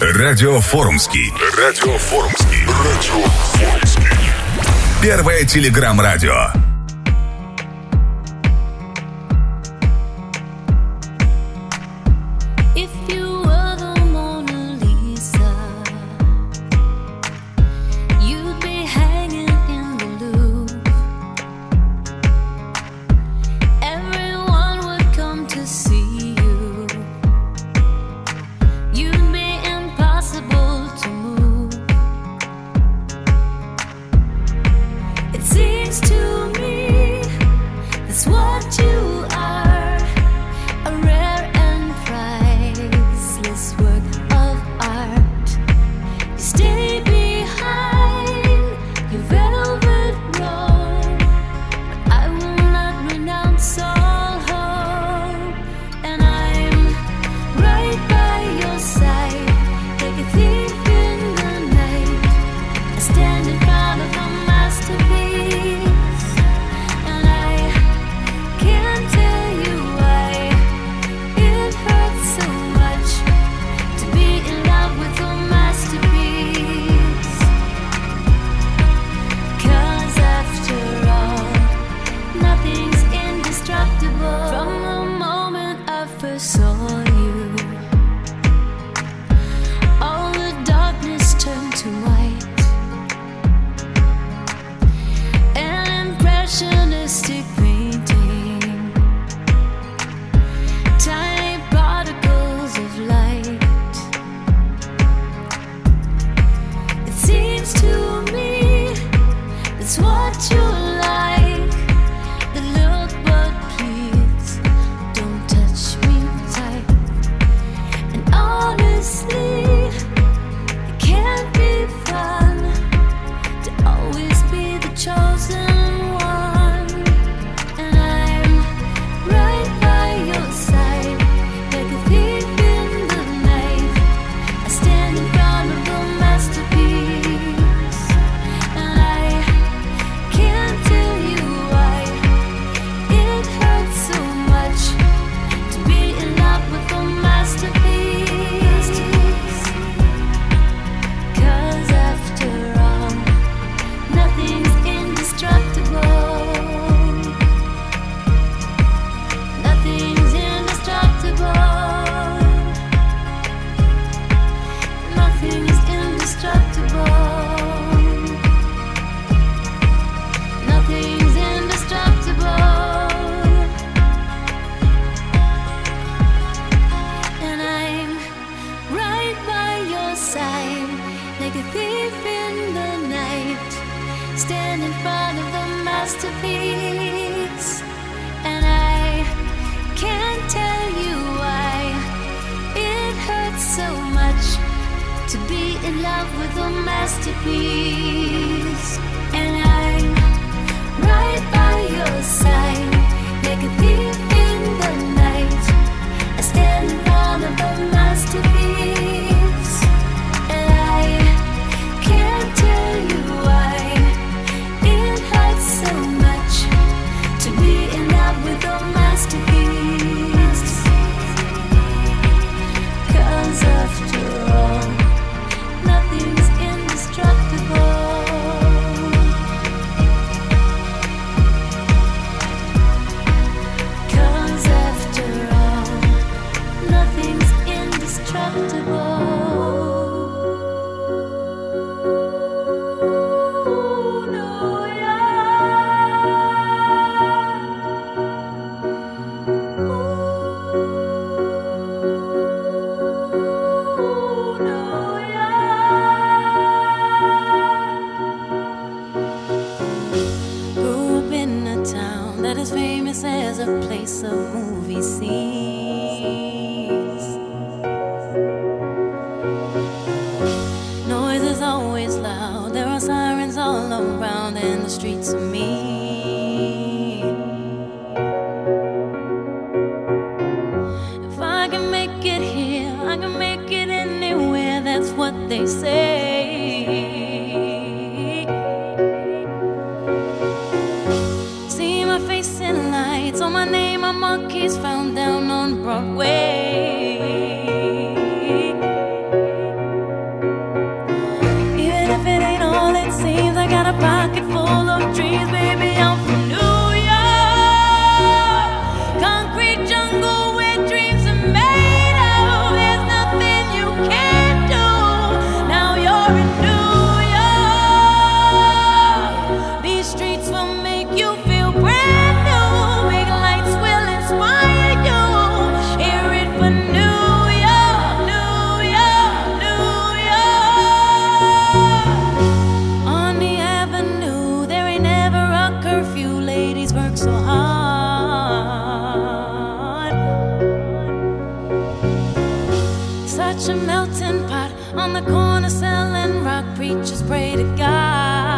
Радио Форумский. Радио Форумский. Радио Форумский. Первое телеграм-радио. on the corner selling rock preachers pray to God.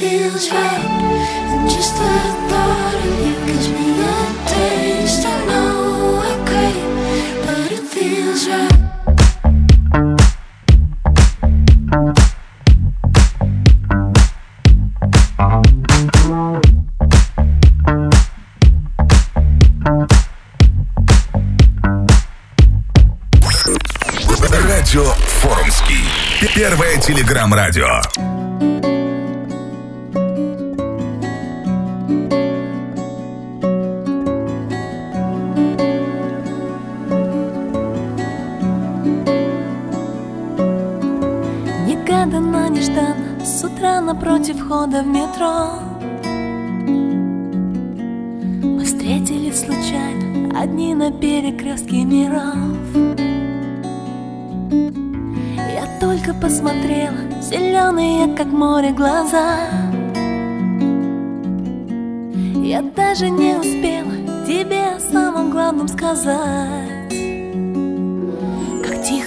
feels right. And just the thought of you gives me a taste. I know I crave, but it feels right. Радио Форумский. Первое телеграм-радио.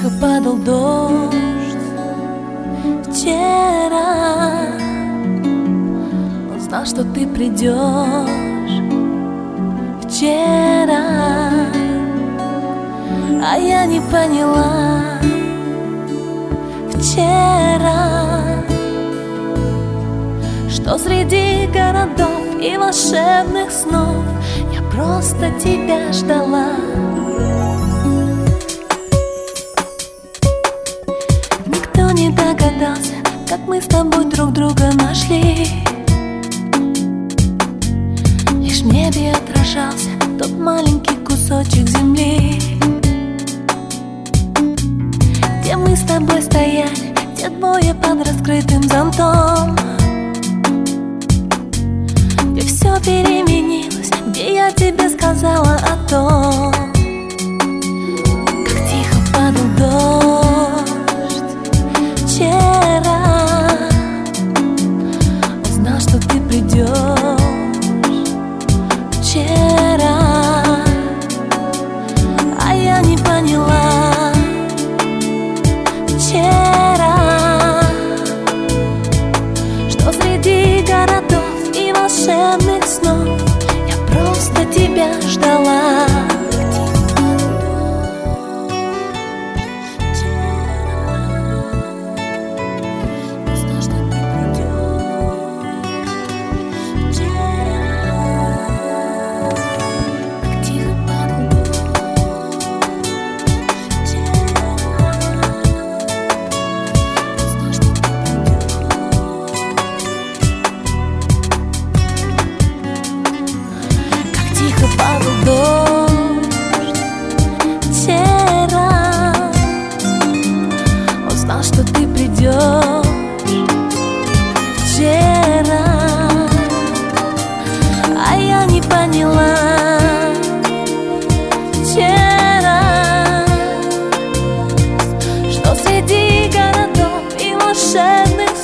Тихо падал дождь Вчера Он знал, что ты придешь Вчера А я не поняла. Вчера Что среди городов и волшебных снов Я просто тебя ждала choosing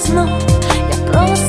окно Я просто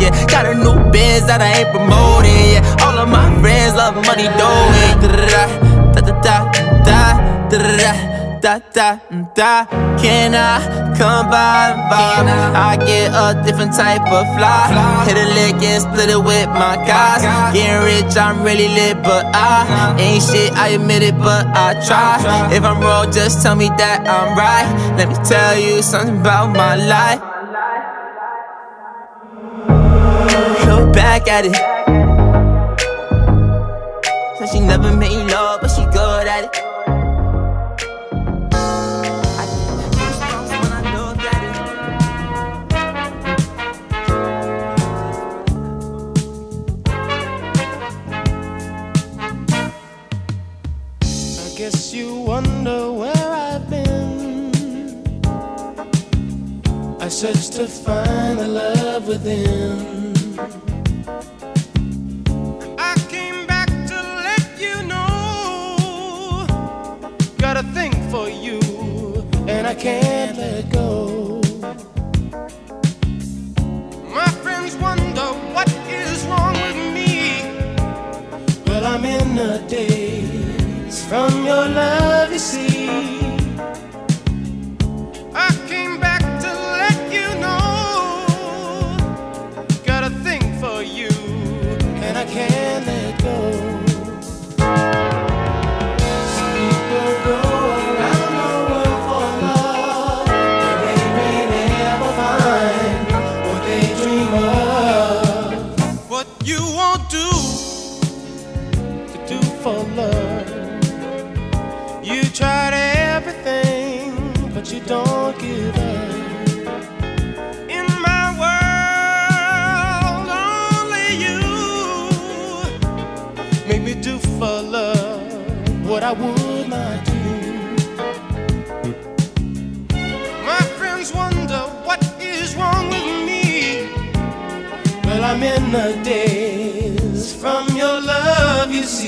yeah. Got a new biz that I ain't promoting, yeah. All of my friends love money, doing. Da da da da da da da da da. Can I come by and vibe? I get a different type of fly. Hit a lick and split it with my guys. Getting rich, I'm really lit, but I ain't shit. I admit it, but I try. If I'm wrong, just tell me that I'm right. Let me tell you something about my life. Back at it. She never made love, but she good at it. guess you wonder where I've been. I searched to find the love within. I would not do. My friends wonder what is wrong with me. Well, I'm in the daze from your love, you see.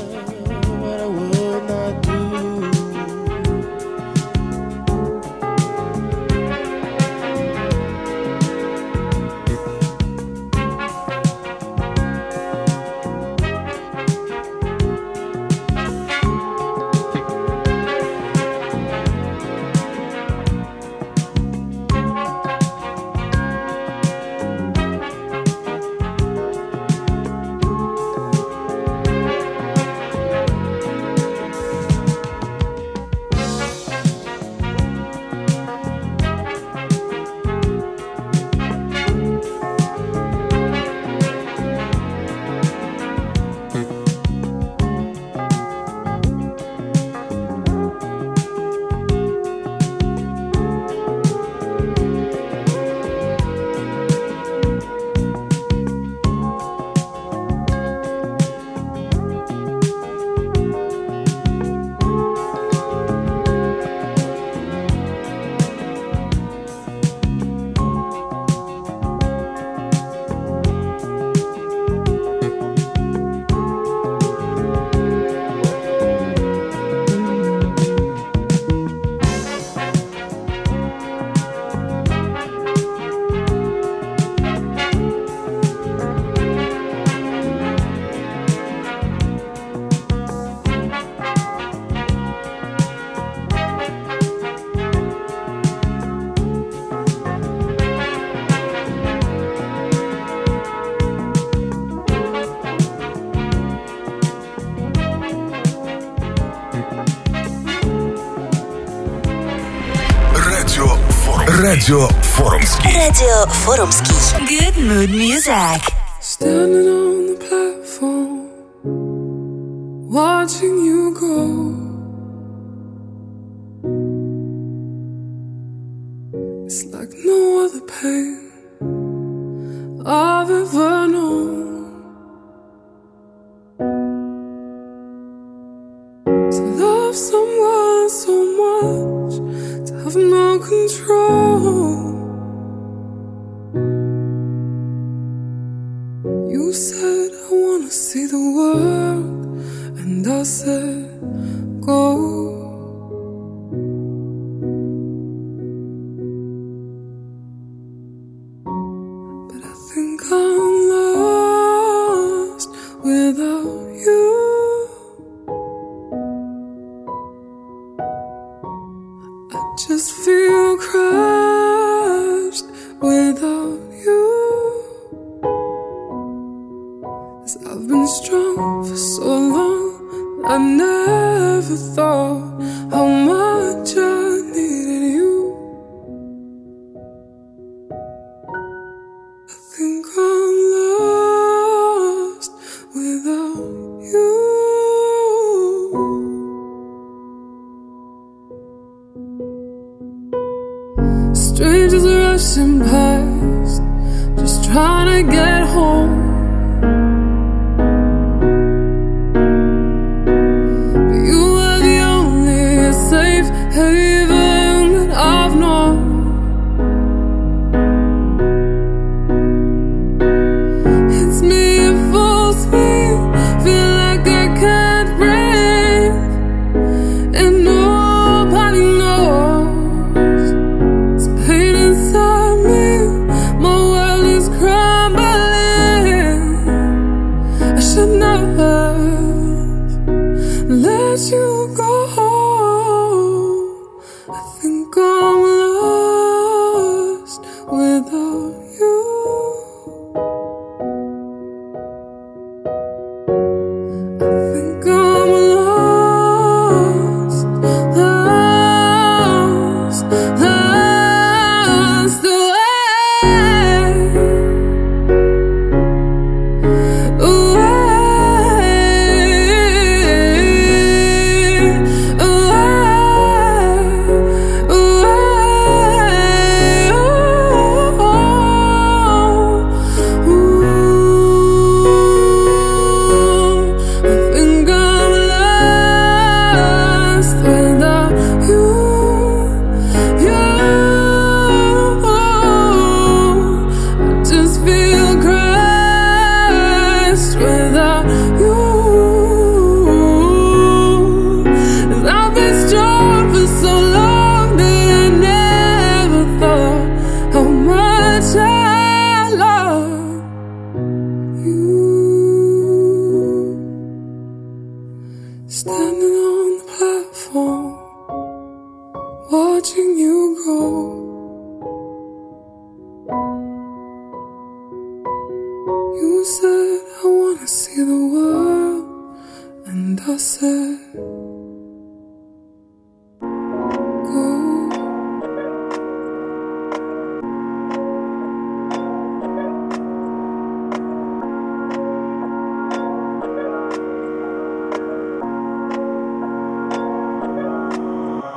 Radio Forumski. Радио Форумский. Good mood music. Standing on the platform, watching you go. It's like no other pain I've ever known. see the world, and I said. Dreams is rushing past, just trying to get home.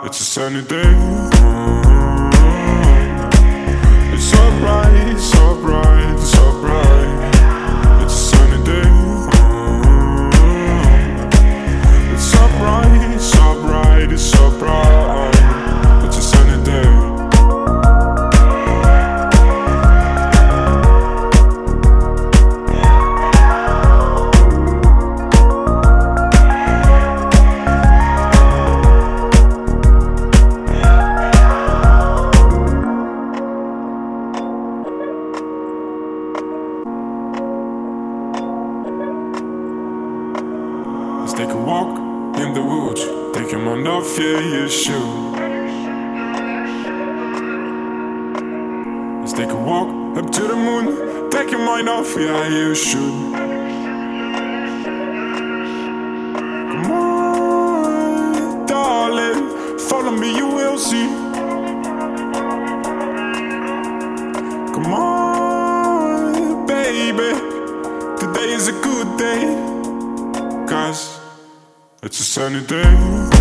It's a sunny day. It's so bright, so bright, so inteiro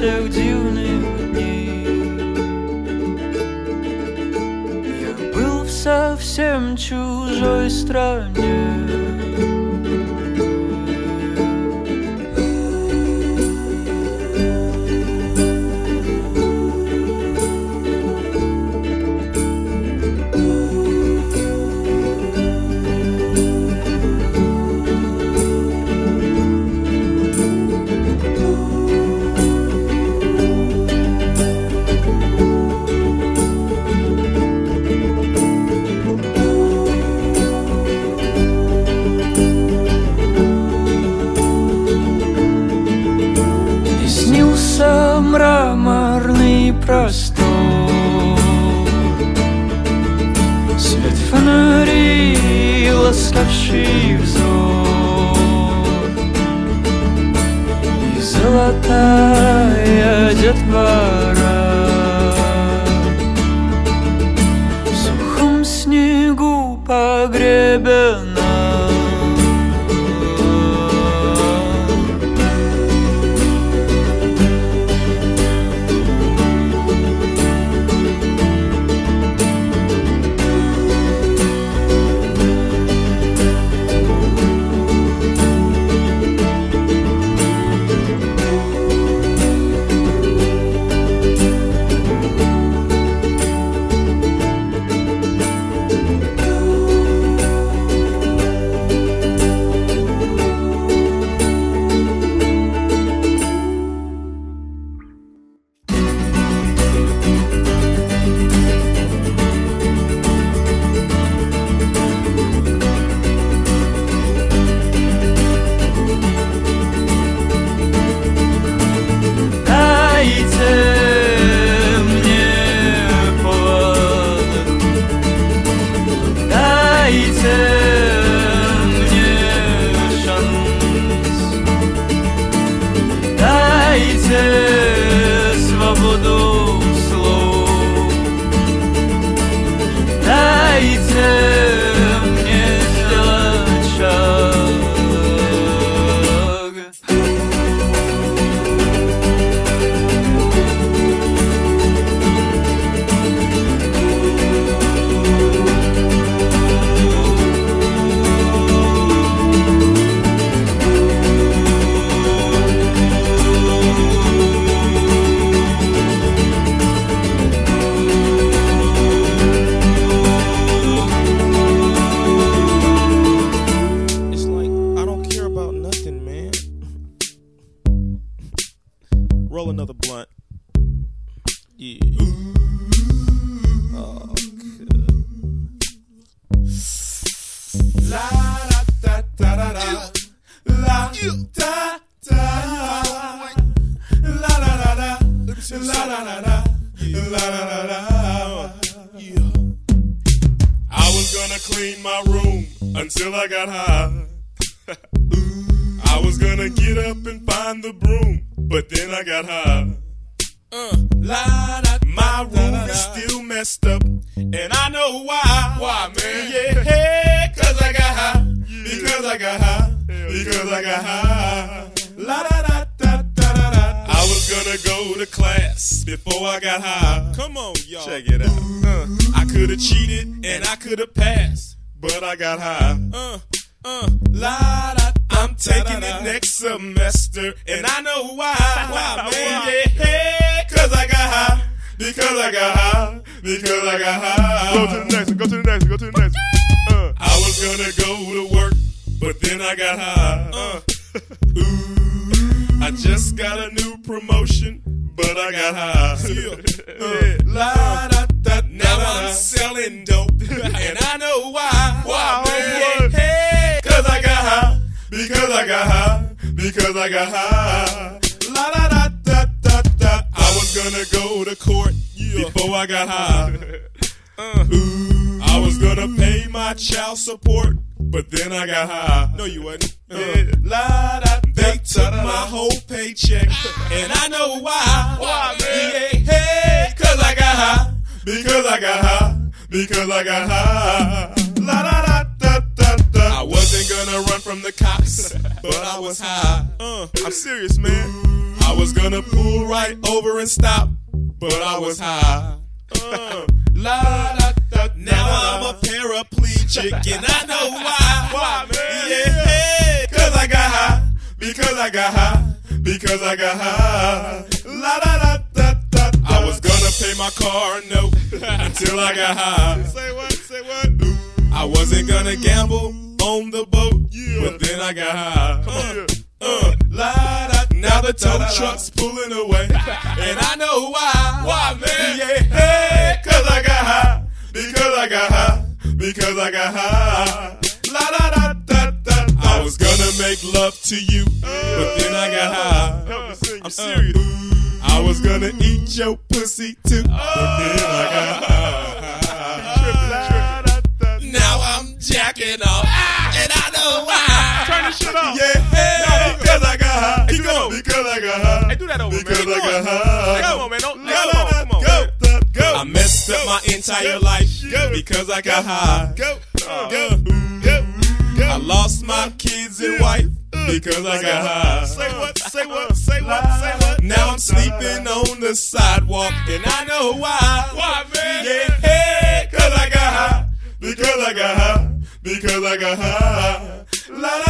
всех дивных дней. Я был в совсем чужой стране. уставший взор. И золотая детвора. В сухом снегу погребен high. I was gonna get up and find the broom, but then I got high. Uh, la, da, my room is still messed up, and I know why. Why, man? Yeah, hey, cause I got high. Because I got high. Because I got high. La da da da da da da. I was gonna go to class before I got high. Come on, y'all. Check it out. Uh, I could have cheated and I could have passed, but I got high. Uh, uh. La da. I'm taking it next semester, and I know why. Why, man? Yeah, cause I got high. Because I got high. Because I got high. Go to the next one. Go to the next one. Go to the next one. Uh. I was gonna go to work, but then I got high. Uh. Ooh, I just got a new promotion, but I got high. Uh, la, da, da, now I'm selling dope, and I know why. Why, man? Yeah, Because I got high. Because I got high. La da da da da da. I was gonna go to court before I got high. Uh. Ooh, I was gonna pay my child support, but then I got high. No, you wasn't. Yeah. Uh. La, da, they took my whole paycheck, and I know why. Why, man? Yeah, hey, cause I got high. Because I got high. Because I got high. Gonna run from the cops, but I was high. Uh, I'm serious, man. I was gonna pull right over and stop, but I was high. Uh, la da da. Now I'm a paraplegic, and I know why. Why, man? Yeah, hey, cause I got high. Because I got high. Because I got high. La da da da da. I was gonna pay my car note until I got high. Say what? Say what? I wasn't gonna gamble on the boat, yeah. but then I got high. Uh, uh, la, da, now the tow truck's pulling away, and I know why. Why, man? Yeah, hey, cause I got high. Because I got high. Because I got high. La da da da da. I was gonna make love to you, but then I got high. I'm serious. I was gonna eat your pussy too, but then I got high. Why. Turn this shit off. Yeah, hey, because I got high. Keep going. Because I got high. Hey, do that over, Because man. I Come got high. Come on, man. Don't, La, la, on, la, come on. Go, go. I messed up my entire life because I got high. Go. Uh, Go. Go. Go. I lost my kids and wife because I got high. Say what? Say what? Say what? Say what? Now I'm sleeping on the sidewalk and I know why. Why, man? Yeah, hey, cause I got high. Because I got high. Because I got high. La da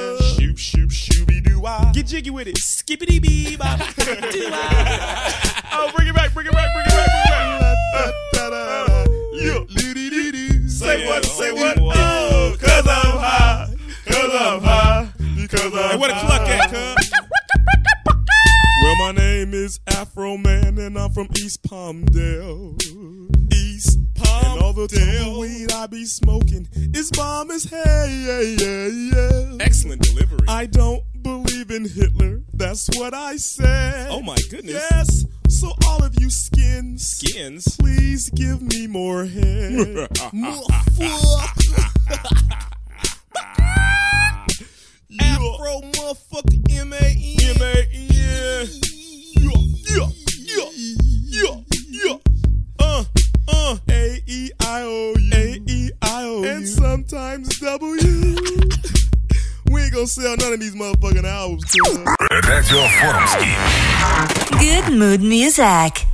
Get jiggy with it. Skippity bee bop. Oh, bring it back, bring it back, bring it back, bring it back. Say what, say what? Oh, cause I'm high. Cause I'm high. Because I'm Hey, where the high. cluck at? Well, my name is Afroman, and I'm from East Palmdale. East Palmdale. And all the tumbleweed I be smoking is bomb as hell. Yeah, yeah, yeah. Excellent delivery. I don't believe in Hitler. That's what I said. Oh my goodness. Yes. So all of you skins, Skins. please give me more head. Afro motherfucker M A N. M A N. Yeah, yeah, yeah, yeah. Uh, uh. A E I O U. A E I O U. And sometimes W. we ain't gonna sell none of these motherfucking albums, cuz. Радио Форумский. Good mood music.